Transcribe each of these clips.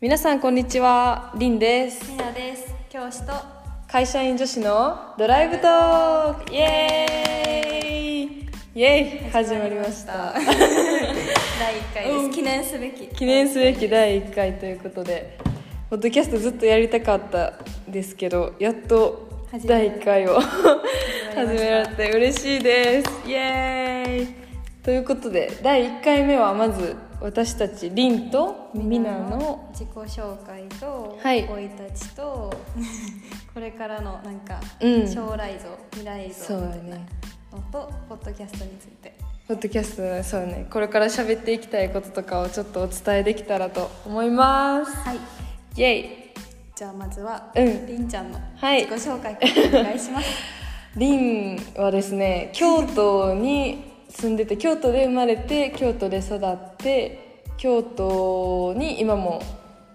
皆さんこんにちはりんです。みなです。教師と会社員女子のドライブトーク。イエーイ。イエーイ。始まりました。第1回です、うん記念すべき。記念すべき第1回ということでポッドキャストずっとやりたかったですけどやっと第1回を始められて嬉しいです。イエーイ。ということで第1回目はまず私たちりんとみなの自己紹介とはい。生い立ちと これからのなんかうん。将来像未来そうだ像みたいなねのとポッドキャストについて。ポッドキャストそうね。これから喋っていきたいこととかをちょっとお伝えできたらと思います。はい。イエイじゃあまずは、うん。りんちゃんのはい自己紹介からお願いします。リンはですね京都に住んでて京都で生まれて京都で育って京都に今も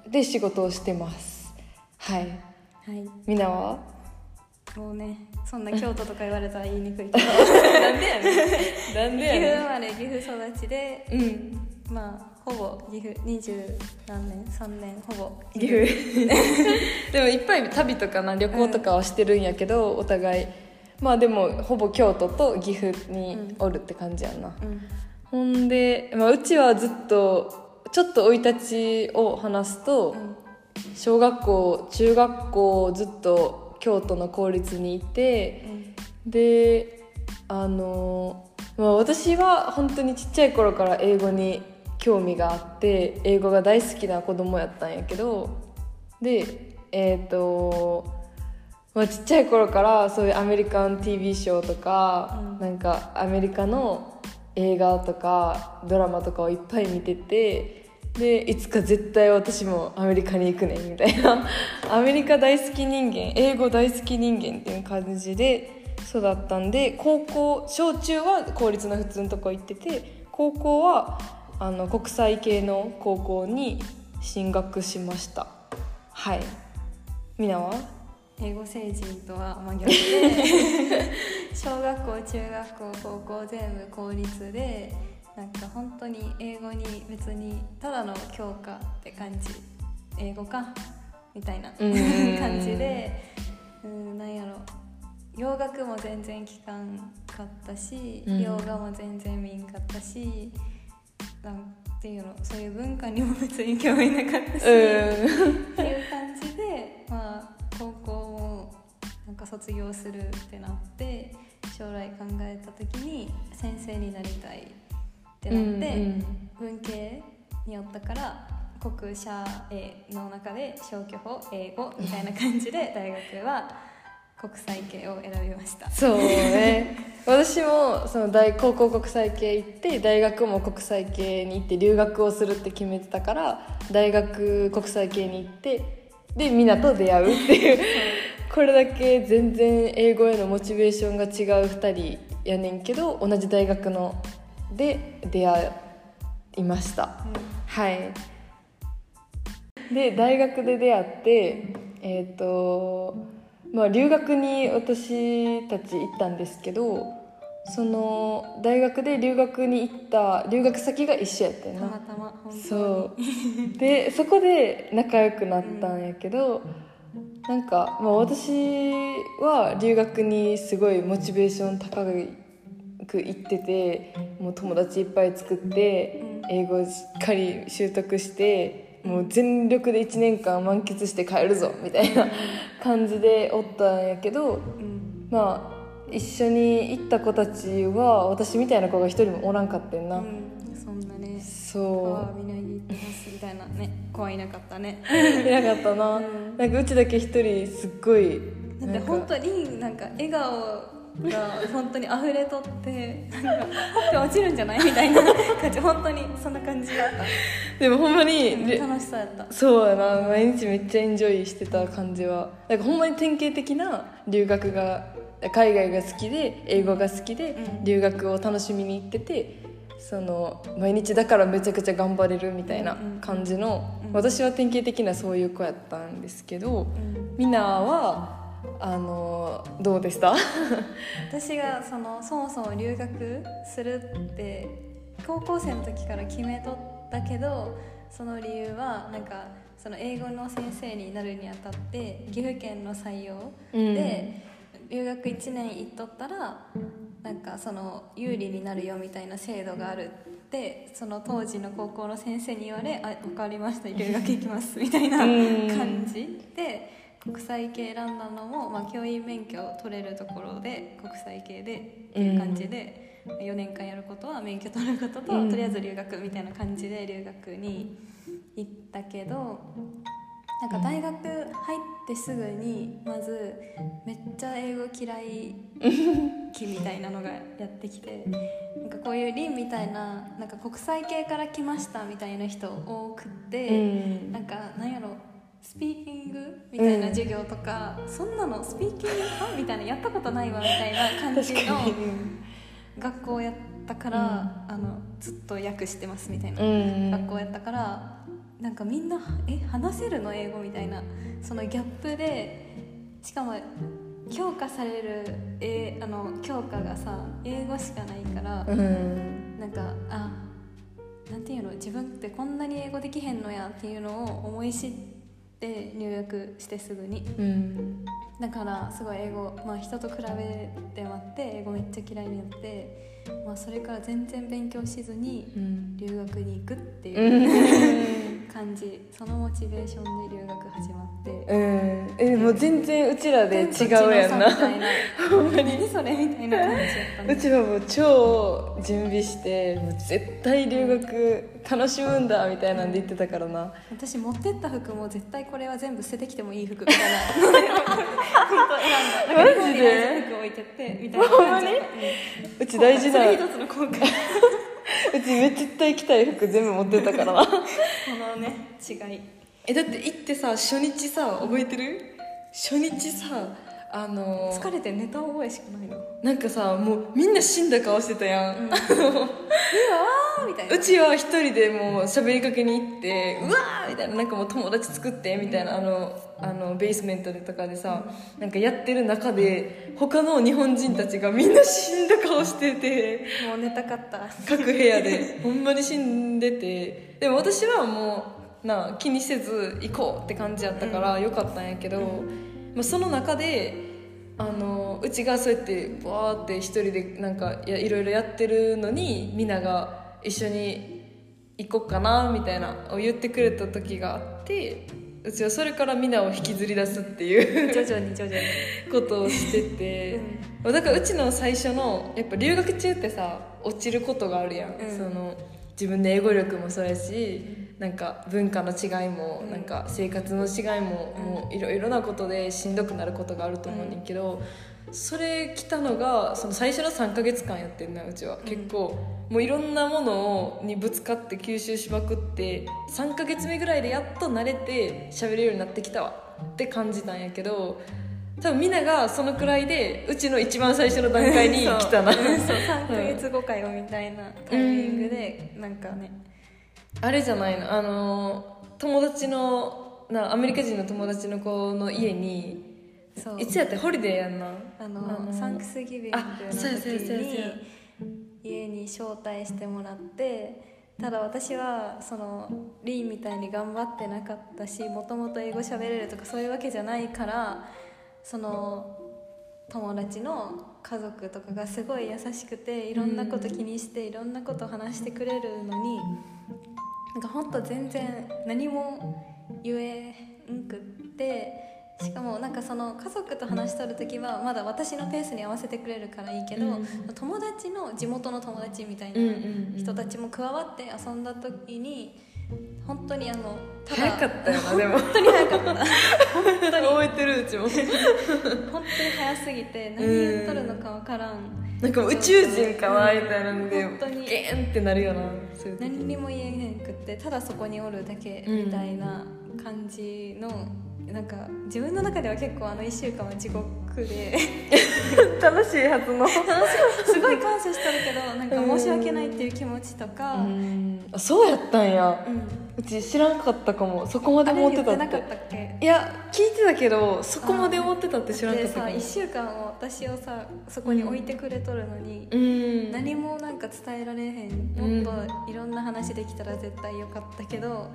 で仕事をしてます。はい。はい。みなは？もうね。そんな京都とか言われたら言いにくいけど。なんでやねん。なんで岐阜や生まれ岐阜育ちでねんうん。まあほぼ岐阜二十何年3年ほぼ。岐阜。でもいっぱい旅とかな旅行とかはしてるんやけど、お互いまあでもほぼ京都と岐阜におるって感じやな、うん。ほんで、まあ、うちはずっとちょっと生い立ちを話すと、うん。小学校中学校ずっと京都の公立にいてであの、まあ、私は本当にちっちゃい頃から英語に興味があって英語が大好きな子供やったんやけどでえっ、と、まあ、ちっちゃい頃からそういうアメリカン TV ショーとか、うん。なんかアメリカの映画とかドラマとかをいっぱい見ててでいつか絶対私もアメリカに行くねんみたいな。アメリカ大好き人間英語大好き人間っていう感じで育ったんで高校小中は公立の普通のとこ行ってて高校はあの国際系の高校に進学しました。はい。みなは？英語成人とは真逆で小学校中学校高校全部公立でなんか本当に英語に別にただの教科って感じ英語かみたいなうん。感じでうんなんやろ洋楽も全然聞かんかったし、うん。洋画も全然見んかったしなんていうのそういう文化にも別に興味なかったし、うん。っていう感じで、まあ、高校も卒業するってなって将来考えた時に先生になりたいってなって、うん文系によったから国社英の中で消去法英語みたいな感じで 大学は国際系を選びました。そうね。私もその大高校国際系行って大学も国際系に行って留学をするって決めてたから大学国際系に行ってでみんなと出会うっていう これだけ全然英語へのモチベーションが違う2人やねんけど同じ大学ので出会いました。はい。で大学で出会ってえっ、とまあ留学に私たち行ったんですけどその大学で留学に行った留学先が一緒やったよな。たまたまそう。でそこで仲良くなったんやけど、なんか、まあ、私は留学にすごいモチベーション高く行っててもう友達いっぱい作って、英語をしっかり習得してもう全力で1年間満喫して帰るぞみたいな感じでおったんやけどうん。まあ一緒に行った子たちは私みたいな子が一人もおらんかったんな、うん、そんなねそう。みんな言ってますみたいなね子はいなかったね。いなかったな、うん。なんかうちだけ一人すっごいだって本当になんか笑顔が本当に溢れとってなんか落ちるんじゃないみたいな。感じ本当にそんな感じだっでもほんまに楽しそうやった。そうやな。毎日めっちゃエンジョイしてた感じは。なんかほんまに典型的な留学が海外が好きで英語が好きでうん。留学を楽しみに行っててその毎日だからめちゃくちゃ頑張れるみたいな感じのうん。私は典型的なそういう子やったんですけどうん。みんなはあのどうでした？私がそのそもそも留学するって高校生の時から決めとったけどその理由はなんかその英語の先生になるにあたって岐阜県の採用うん。で、留学1年行っとったらなんかその有利になるよみたいな制度があるってその当時の高校の先生に言われ「あ分かりました留学行きます」みたいなうん感じで国際系選んだのも、まあ、教員免許を取れるところで国際系でっていう感じで、4年間やることは免許取ることと、うん。とりあえず留学みたいな感じで留学に行ったけどなんか大学入ってすぐにまずめっちゃ英語嫌い 期みたいなのがやってきてなんかこういうリンみたいななんか国際系から来ましたみたいな人多くって。うん。なんかなんやろスピーキングみたいな授業とか、そんなのスピーキングかみたいなやったことないわみたいな感じの学校やったから、あのずっと訳してますみたいな、うん。学校やったからなんかみんなえ話せるの？英語みたいな。そのギャップでしかも評価される、えあの教科がさ英語しかないから、うん。なんかあなんていうの？自分ってこんなに英語できへんのやっていうのを思い知って入学してすぐに。うん。だからすごい英語、まあ、人と比べてもって英語めっちゃ嫌いになって、まあ、それから全然勉強しずにうん。留学に行くってう。いうん感じそのモチベーションで留学始まって。うん。えもう全然うちらで違うやん天と地の差みたな。いな何それみたいな感じやったねうちはもう超準備してもう絶対留学楽しむんだみたいなんで言ってたからな。私持ってった服も絶対これは全部捨ててきてもいい服みたいな。本当選んだなんか日本にない服置いてってみたいな感じだった。うち大事なそれ一つの後悔うちめっちゃ絶対着たい服全部持ってったから。なこのね違い。えだって行ってさ初日さ覚えてる？初日さあの疲れてネタ覚えしかないの。なんかさもうみんな死んだ顔してたやん、うん。うわーみたいな。うちは一人でもう喋りかけに行ってうわーみたいななんかもう友達作ってみたいなあのあのベースメントでとかでさなんかやってる中で他の日本人たちがみんな死んだ顔しててもう寝たかった。各部屋で ほんまに死んでてでも私はもうなあ気にせず行こうって感じやったからよかったんやけど、まあ、その中であのうちがそうやってわーって一人でなんかいやいろいろやってるのにみんなが一緒に行こうかなみたいなを言ってくれた時があってうちはそれからみんなを引きずり出すっていう徐々に徐々に。ことをしてて、だからうちの最初のやっぱ留学中ってさ落ちることがあるやん、うん。その自分の英語力もそうやしなんか文化の違いも、うん。なんか生活の違いも、うん。もういろいろなことでしんどくなることがあると思うねんけど、それ来たのがその最初の3ヶ月間やってんなうちは、ん。結構もういろんなものにぶつかって吸収しまくって3ヶ月目ぐらいでやっと慣れて喋れるようになってきたわ。って感じたんやけど多分みんながそのくらいでうちの一番最初の段階に来たな。そう。うんそう。3ヶ月後かよみたいなタイミングでなんかね。あれじゃないの。あの友達のなアメリカ人の友達の子の家にそう。いつやってホリデーやんな。あのあのサンクスギビングのあ時に家に招待してもらってただ私はそのリーみたいに頑張ってなかったしもともと英語喋れるとかそういうわけじゃないからその友達の家族とかがすごい優しくていろんなこと気にしていろんなこと話してくれるのになんかほんと全然何も言えんくってしかもなんかその家族と話しとる時はまだ私のペースに合わせてくれるからいいけど、うん友達の地元の友達みたいうんうんなうん。人たちも加わって遊んだ時に本当にあのた早かったよなでも。本当に早かった。本当に。覚えてるうちも。本当に早すぎて何言っとるのかわからん。なんかもう宇宙人かなみたいなので本当に。ゲーンってなるよな何にも言えへんくってただそこにおるだけみたいな感じの、なんか自分の中では結構あの1週間は地獄で。楽しいはずの。すごい感謝しとるけどなんか申し訳ないっていう気持ちとか、そうやったんや。うん。うち知らんかったかも。そこまで思ってたって。いや聞いてたけどそこまで思ってたって知らんかったかも。1週間を私をさそこに置いてくれとるのに、うん。何もなんか伝えられへん。もっといろんな話できたら絶対よかったけど本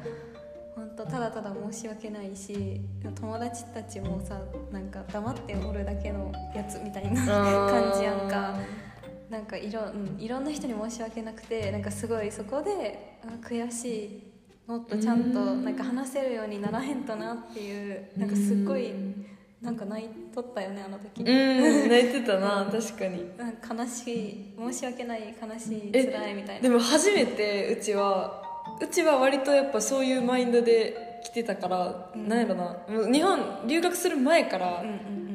当ただただ申し訳ないし友達たちもさなんか黙っておるだけのやつみたいな感じやんか。なんかいろ,、うん、いろんな人に申し訳なくてなんかすごいそこであ悔しい。もっとちゃんとなんか話せるようにならへんとなっていうなんかすっごいなんか泣いとったよねあの時。うん泣いてたな確かに。悲しい申し訳ない悲しいえ辛いみたいな。でも初めてうちはうちは割とやっぱそういうマインドで来てたから、うん。なんやろな。もう日本留学する前から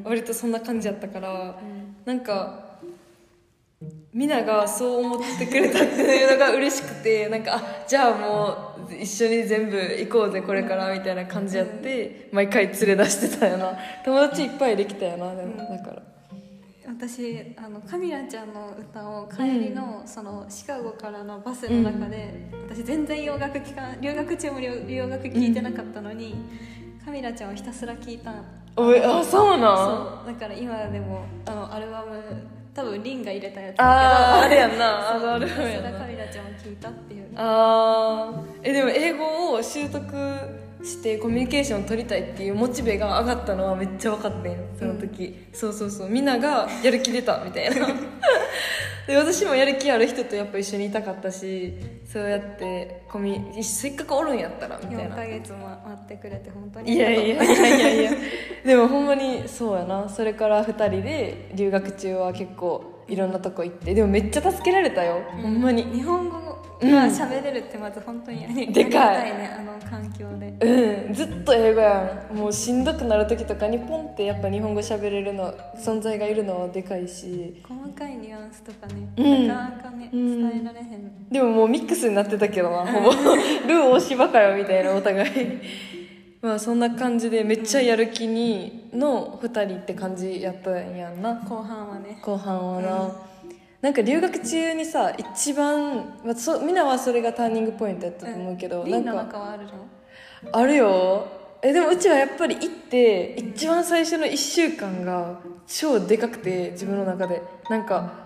割とそんな感じやったから、うん。なんかみんながそう思ってくれたっていうのが嬉しくてなんかあじゃあもう一緒に全部行こうぜこれからみたいな感じやって毎回連れ出してたよな。友達いっぱいできたよなでもだから私あのカミラちゃんの歌を帰りの,、そのシカゴからのバスの中で、私全然洋楽聴か留学中も洋洋楽聴いてなかったのに、カミラちゃんをひたすら聴いたおいあそうなん？そう。だから今でもあのアルバム多分リンが入れたやつだけどあーあれやんな。あのあれひたやんな。すらカミラちゃんを聴いたっていう。あー。えでも英語を習得してコミュニケーションを取りたいっていうモチベが上がったのはめっちゃ分かってん。その時、そうそうそう。みんながやる気出たみたいな。で私もやる気ある人とやっぱ一緒にいたかったしそうやってコミせっかくおるんやったらみたい4なヶ月も待ってくれて本当にいやいやいやいやいや。でもほんまにそうやな。それから2人で留学中は結構いろんなとこ行って。でもめっちゃ助けられたよ、ほんまに。日本語が喋れるってまず本当にありでかい。ねあの環境で。うん。ずっと英語やん。もうしんどくなる時とかにポンってやっぱ日本語喋れるの存在がいるのはでかいし。細かいニュアンスとかね、うん。なかなかねうん。伝えられへん、でももうミックスになってたけどなほぼ。ルー大芝かよみたいなお互いまあそんな感じでめっちゃやる気にの2人って感じやったんやんな。後半はね。後半はな、なんか留学中にさ一番、まあ、そみんなはそれがターニングポイントやったと思うけど、リンのなんかあるの？あるよ。えでもうちはやっぱり行って一番最初の1週間が超でかくて自分の中で。なんか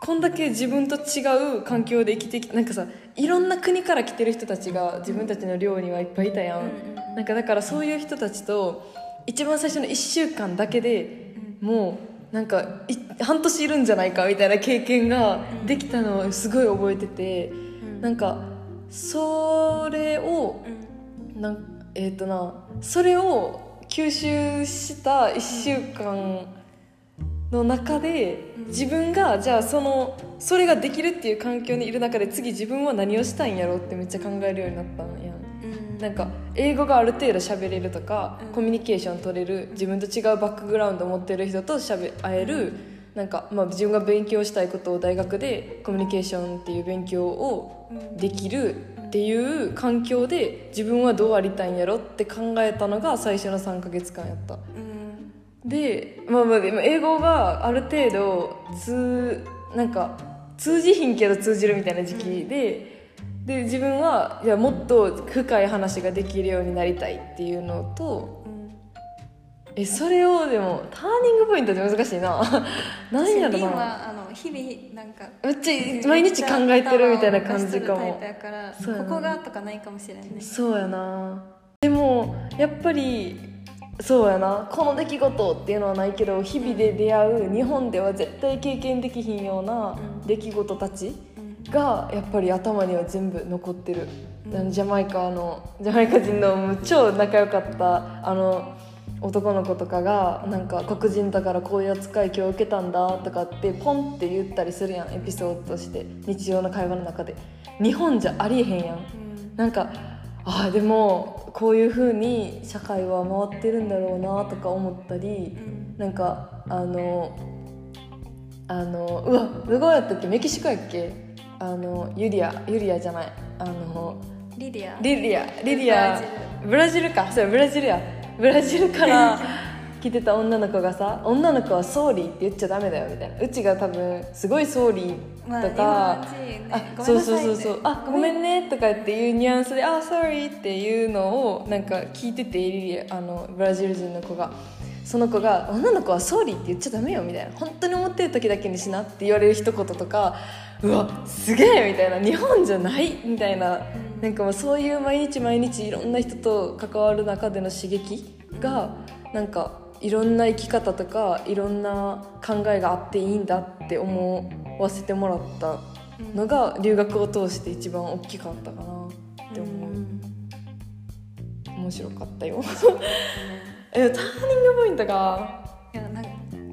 こんだけ自分と違う環境で生きてきなんかさいろんな国から来てる人たちが自分たちの寮にはいっぱいいたやん、うんうん。なんかだからそういう人たちと一番最初の1週間だけでもうなんかい半年いるんじゃないかみたいな経験ができたのをすごい覚えてて、うん。なんかそれをうん。なんえっ、となそれを吸収した1週間の中でうん。自分がじゃあそのそれができるっていう環境にいる中で次自分は何をしたいんやろうってめっちゃ考えるようになったんや。んうん。なんか英語がある程度喋れるとか、うん。コミュニケーション取れる自分と違うバックグラウンドを持ってる人としゃべ会える、なんか、まあ、自分が勉強したいことを大学でコミュニケーションっていう勉強をうん。できるっていう環境で自分はどうありたいんやろって考えたのが最初の3ヶ月間やった。うんで,、まあ、まあでも英語がある程度通なんか通じひんけど通じるみたいな時期で,、で自分はいやもっと深い話ができるようになりたいっていうのとうん。えそれをでもターニングポイントって難しいな。何やろな。はあの日々なんかめっちゃ毎日考えてるみたいな感じかも。ここがとかないかもしれんねそうやな。でもやっぱりそうやな。この出来事っていうのはないけど日々で出会う日本では絶対経験できひんようなうん。出来事たちうん。がやっぱり頭には全部残ってる、うん。あのジャマイカのジャマイカ人の超仲良かったあの男の子とかがなんか黒人だからこういう扱い今日受けたんだとかってポンって言ったりするやんエピソードとして。日常の会話の中で。日本じゃありえへんやん。うん。なんかああでもこういう風に社会は回ってるんだろうなとか思ったりうん。なんかあのあのうわどこやったっけ？メキシコやっけ？あのユリアユリアじゃない。あのリディア。リリアリリア。ブラジルか。そうブラジルや。ブラジルから 来てた女の子がさ女の子は「Sorry」って言っちゃダメだよみたいな。うちが多分すごい「Sorry」まあとか、日本人ねあそうなさいうそそうそう。あごめん。ねとかっていうニュアンスで「あ sorry」っていうのをなんか聞いててリリアあのブラジル人の子が。その子が「女の子は sorry」って言っちゃダメよみたいな。本当に思ってる時だけにしなって言われる一言とかうわすげえみたいな。日本じゃないみたいな。なんかそういう毎日毎日いろんな人と関わる中での刺激がなんかいろんな生き方とかいろんな考えがあっていいんだって思わせてもらったのが留学を通して一番大きかったかなって思う、面白かったよ。えターニングポイントが？いやなんか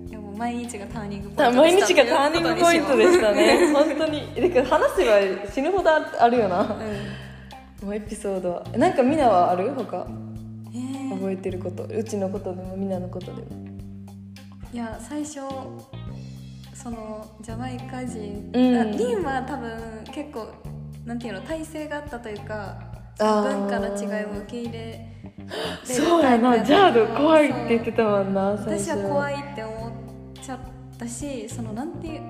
でも毎日がターニングポインた。ト毎日がターニングポイントでしたね。う本当に。だから話せば死ぬほどあるよな、ん。もうエピソードは。なんかみなはある？他？えー覚えてることうちのことでもみんなのことでも。いや最初そのジャマイカ人、うん。あリンは多分結構なんていうの体制があったというか文化の違いを受け入れそうやな。ジャード怖いって言ってたたもんな私は怖いって思っちゃったしそのなんていう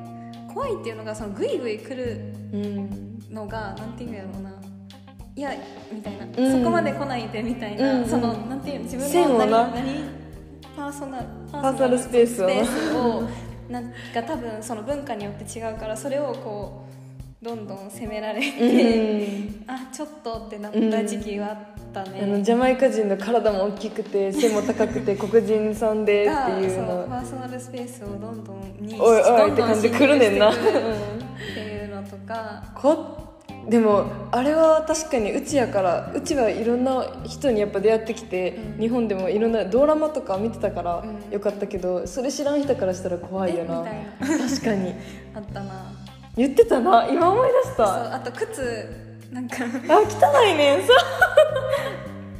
怖いっていうのがそのグイグイ来るうん。のがなんていうんやろうないやみたいな、うん。そこまで来ないでみたいな、うん。そのなんていうの？自分の何何？パーソナルパーソナルスペースを。なんか多分その文化によって違うからそれをこうどんどん責められうて、ん。あちょっとってなった時期があったね、あのジャマイカ人の体も大きくて背も高くて 黒人さんでってがいうの。パーソナルスペースをどんどんにおいおいって感じで来るねんな。っていうのとか。こでもあれは確かにうちやからうちはいろんな人にやっぱ出会ってきて、うん。日本でもいろんなドラマとか見てたからうん。よかったけど、それ知らん人からしたら怖いよな。確かに。あったな。言ってたな？今思い出しそうた。あと靴なんか。あ汚いねん。さ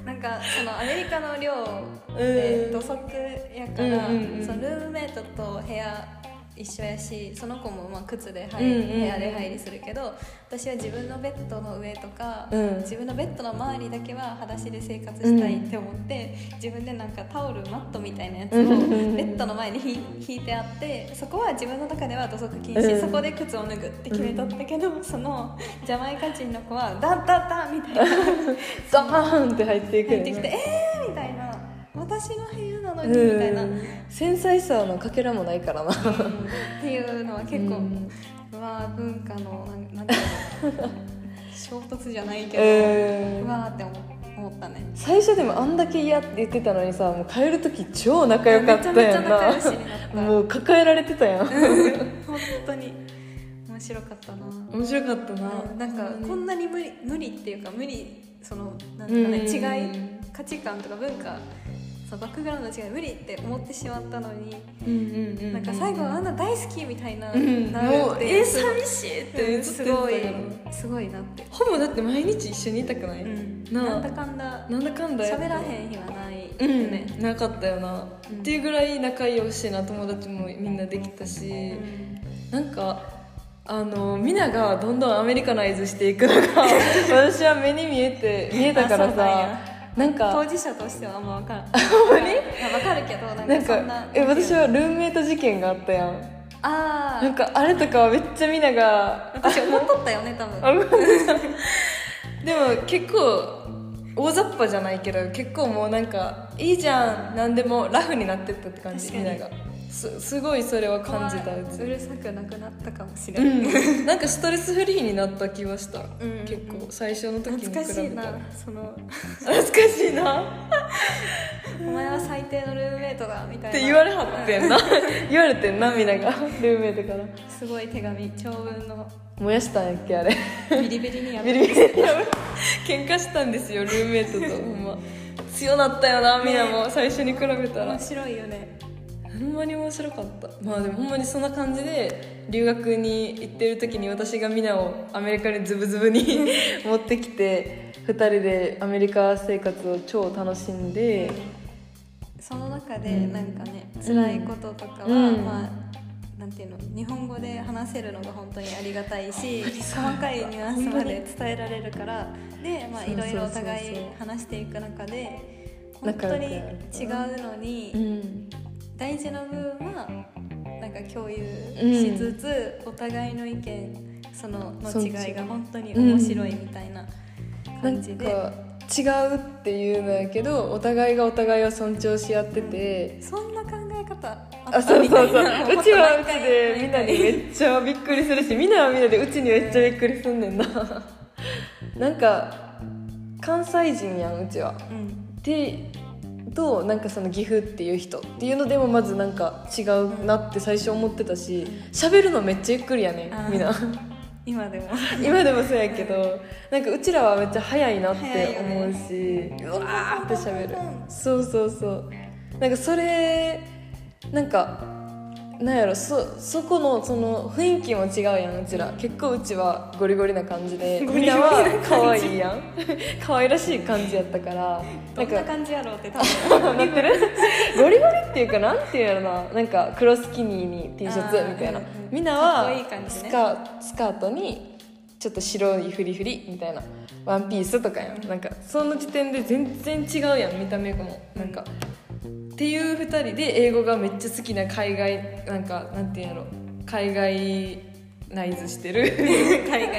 なんかそのアメリカの寮うん。で土足やから、うんうんうん。そのルームメイトと部屋一緒やしその子もまあ靴で入、うんうんうん。部屋で入りするけど私は自分のベッドの上とか、うん。自分のベッドの周りだけは裸足で生活したいって思って、自分でなんかタオルマットみたいなやつをうんうんうんベッドの前にひ引いてあってそこは自分の中では土足禁止、うん。そこで靴を脱ぐって決めとったけど、そのジャマイカ人の子はダッダッダッみたいな。ザーンって入っていくよね。入ってきて「えー!」みたいな「私の部屋なのに」うん。みたいな、っ繊細さのかけらもないからな。ていうのは結構、うわー文化のなんなんていうの衝突じゃないけど、えーうわーって思思ったね。最初でもあんだけ嫌って言ってたのにさもう帰る時超仲良かったやんな。もう抱えられてたやん。本当に。面白かったな、面白かったな。うん。なんかこんなに無理無理っていうか無理そのなんていうかね、うん。違い価値観とか文化バックグラウンドの違い無理って思ってしまったのにうんうんうんなんか最後あんな大好きみたいな、うん。なるってえ寂しいってすごいすごいなって、ほぼだって毎日一緒にいたくない、うん、なんだかんだなんだかんだ喋らへん日はない。ようん、ね、なかったよな、うん。っていうぐらい仲良しな友達もみんなできたし、なんかあのミナがどんどんアメリカナイズしていくのが 私は目に見えて見えたからさ。やなんか当事者としてはあんま分からんほ んまに分かるけどなんなんかかそんなえ私はルームメイト事件があったやん。ああなんかあれとかはめっちゃミナが私思っとったよね多分。でも結構大雑把じゃないけど結構もうなんかいいじゃん。何でもラフになってったって感じみんながすすごいそれは感じた。うるさくなくなったかもしれうない、ん。なんかストレスフリーになった気はした、うん結構最初の時に比べ懐かしいなその。懐かしいな。お前は最低のルームメイトだみたいな。って言われはってんな。言われてんなみんなが。ルームメイトから。すごい手紙長文の。燃やしたんやっけあれ。ビリビリにやっビリビリやばい喧嘩したんですよルームメイトと。ほんま。強なったよなみんなも。最初に比べたら。面白いよねほんまに面白かった。まあでもほんまにそんな感じで留学に行ってる時に私がみんなをアメリカにズブズブに 持ってきて2人でアメリカ生活を超楽しんで、その中でうん。なんかね辛いこととかは、うん。まあなんていうの日本語で話せるのが本当にありがたいし細かいニュアンスまで伝えられるからで、まあ、いろいろお互い話していく中で本当に違うのに、うん大事な部分はなんか共有うんしつつ、お互いの意見そのの違いが本当に面白いみたいな感じで、か違うっていうのやけどお互いがお互いを尊重し合ってて、そんな考え方ああそうそうそう。うちはうちでみんなにめっちゃびっくりするしみんなはみんなでうちにめっちゃびっくりすんねんな。なんか関西人やんうちは。うん。でとなんかその岐阜っていう人っていうのでもまずなんか違うなって最初思ってたし喋るのめっちゃゆっくりやねみんな。今でも。今でもそうやけどなんかうちらはめっちゃ早いなって思うし、うわーって喋る。そうそうそう。なんかそれなんかなんやろそそこのその雰囲気も違うやんうちら。結構うちはゴリゴリな感じで。みんなは可愛いやん。可愛らしい感じやったから。どんな感じやろうって多分。なってる？ゴリゴリっていうかなんていうやろな。なんか黒スキニーに T シャツみたいな。うんうんみんなはかっこいい感じね。スカスカートにちょっと白いフリフリみたいな。ワンピースとかやん。なんかその時点で全然違うやん見た目も。なんかっていう2人で英語がめっちゃ好きな海外なんかなんていうんやろ。海外ナイズしてる。海外の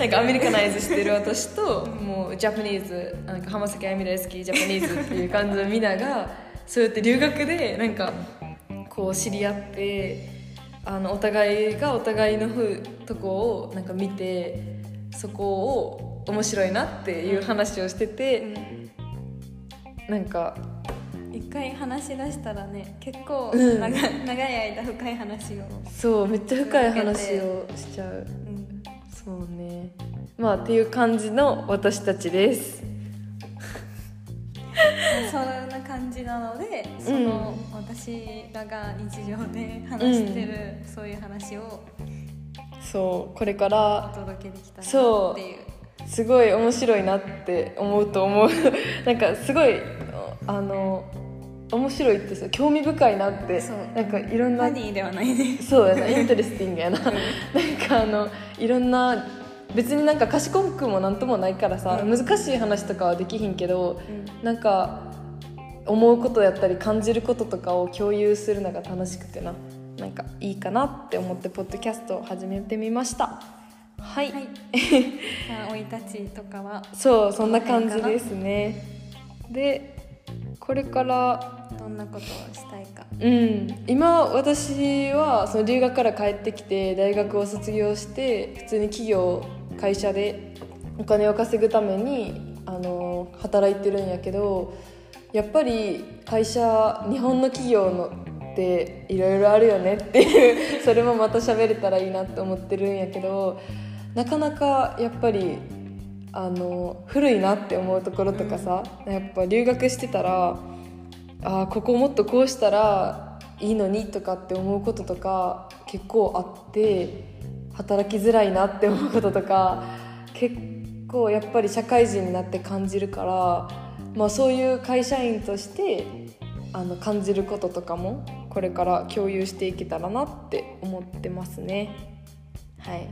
なんかアメリカナイズしてる私ともうジャパニーズなんか浜崎あゆみ大好きジャパニーズっていう感じのみんながそうやって留学でなんかこう知り合ってあのお互いがお互いのふとこをなんか見てそこを面白いなっていう話をしてて、なんか一回話し出したらね結構うん。長,、長い間深い話を、そうめっちゃ深い話をしちゃう。うん、そうね。まあっていう感じの私たちです。そんな感じなのでその、私らが日常で話してる、そういう話をそうこれかおら届けできたらっていう。すごい面白いなって思うと思う。なんかすごいあの面白いってさ興味深いなってなんかいろんなファニーではないね。そうやなインテレスティングやななんかあのいろんな別になんか賢くもなんともないからさ、うん。難しい話とかはできひんけどうん。なんか思うことやったり感じることとかを共有するのが楽しくてな。なんかいいかなって思ってポッドキャストを始めてみました。はい、はい。まあ生い立ちとかはそうそんな感じですね。でこれからどんなことをしたいか。うん。今私はその留学から帰ってきて大学を卒業して普通に企業会社でお金を稼ぐためにあの働いてるんやけどやっぱり会社日本の企業のっていろいろあるよねっていう それもまた喋れたらいいなって思ってるんやけどなかなかやっぱりあの古いなって思うところとかさ、やっぱ留学してたらあここもっとこうしたらいいのにとかって思うこととか結構あって働きづらいなって思うこととか結構やっぱり社会人になって感じるから、まあ、そういう会社員としてあの感じることとかもこれから共有していけたらなって思ってますね。はい、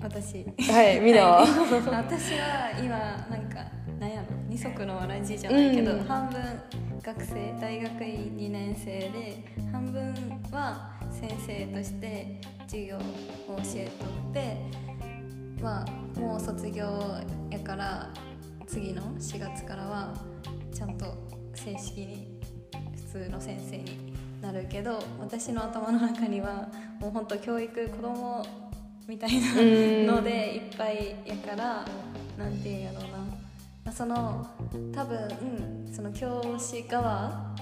私。はい、みんなは、私は今なんかなんやろ二足のわらじじゃないけど、うん。半分学生大学院2年生で半分は先生として授業を教えとってまあもう卒業やから次の4月からはちゃんと正式に普通の先生になるけど私の頭の中にはもう本当教育子供みたいなうん。のでいっぱいやからなんていうんやろうな。まあその多分、うん、その教師側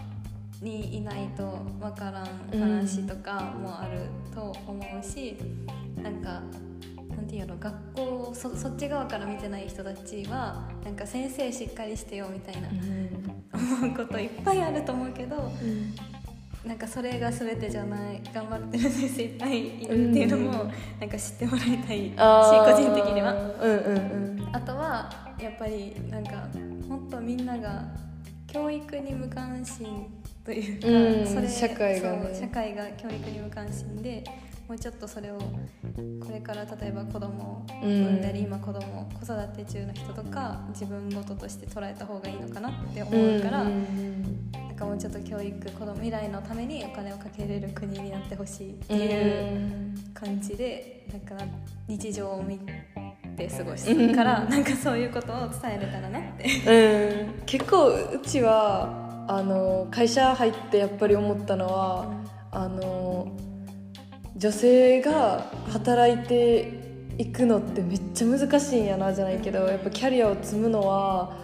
にいないとわからん話とかもあると思うし、なんかなんていうの学校そそっち側から見てない人たちはなんか先生しっかりしてよみたいな思うこといっぱいあると思うけどなんかそれが全てじゃない頑張ってる先生いっぱいいるっていうのも、うん。なんか知ってもらいたいし個人的には。うんうんうん。あとはやっぱりなんか本当みんなが教育に無関心というか、うんそれ社会がね。社会が教育に無関心でもうちょっとそれをこれから例えば子供を産んだり、今子供子育て中の人とか自分事として捉えた方がいいのかなって思うから、うんうんなんかもうちょっと教育子供未来のためにお金をかけれる国になってほしいってうんいう感じでなんか日常を見て過ごすからなんかそういうことを伝えれたらなって。うん。結構うちはあの会社入ってやっぱり思ったのは、あの女性が働いて行くのってめっちゃ難しいんやなじゃないけどやっぱキャリアを積むのは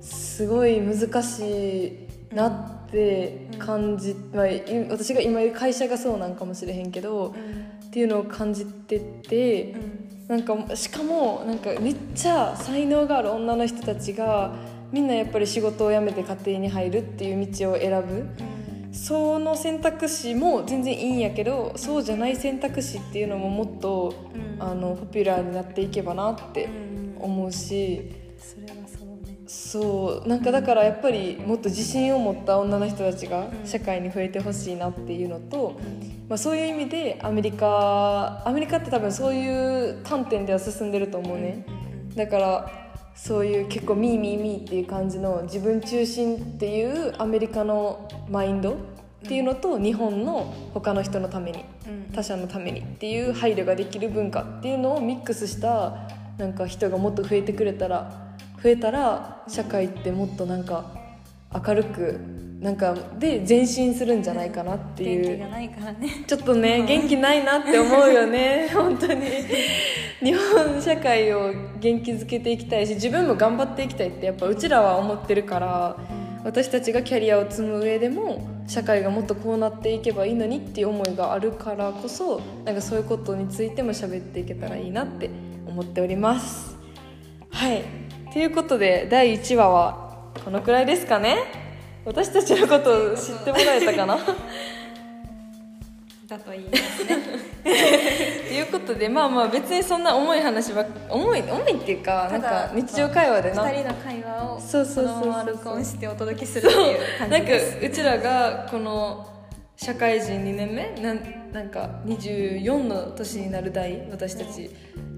すごい難しいなって感じ、まあ、い私が今いる会社がそうなんかもしれへんけどっていうのを感じててなんかしかもなんかめっちゃ才能がある女の人たちがみんなやっぱり仕事を辞めて家庭に入るっていう道を選ぶ。その選択肢も全然いいんやけどそうじゃない選択肢っていうのももっと、うん。あのポピュラーになっていけばなって思うし、そうなんかだからやっぱりもっと自信を持った女の人たちがうん社会に増えてほしいなっていうのと、まあ、そういう意味でアメリカアメリカって多分そういう観点では進んでると思うね。だからそういう結構ミーミーミーっていう感じの自分中心っていうアメリカのマインドっていうのと日本の他の人のために他者のためにっていう配慮ができる文化っていうのをミックスしたなんか人がもっと増えてくれたら増えたら社会ってもっとなんか明るくなんかで前進するんじゃないかなっていう。元気がないからね。ちょっとね元気ないなって思うよね。本当に。日本社会を元気づけていきたいし自分も頑張っていきたいってやっぱうちらは思ってるから私たちがキャリアを積む上でも社会がもっとこうなっていけばいいのにっていう思いがあるからこそなんかそういうことについても喋っていけたらいいなって思っております。はいということで第1話はこのくらいですかね。私たちのことを知ってもらえたかな？だといいですね。ということでまあまあ別にそんな重い話は重い重いっていうかなんか日常会話でな。2人の会話をそうそうそうそ録音してお届けするっていう感なんかじです。う。ちらがこの社会人2年目？なんなんか24の年になる代私たち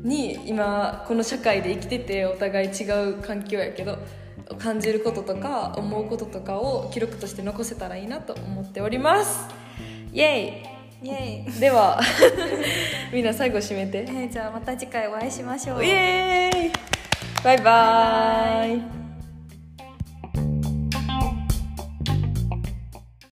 に今この社会で生きててお互い違う環境やけど感じることとか思うこととかを記録として残せたらいいなと思っております。イエイエイイでは みんな最後締めて。えーじゃあまた次回お会いしましょう。イエーイ。バイバイ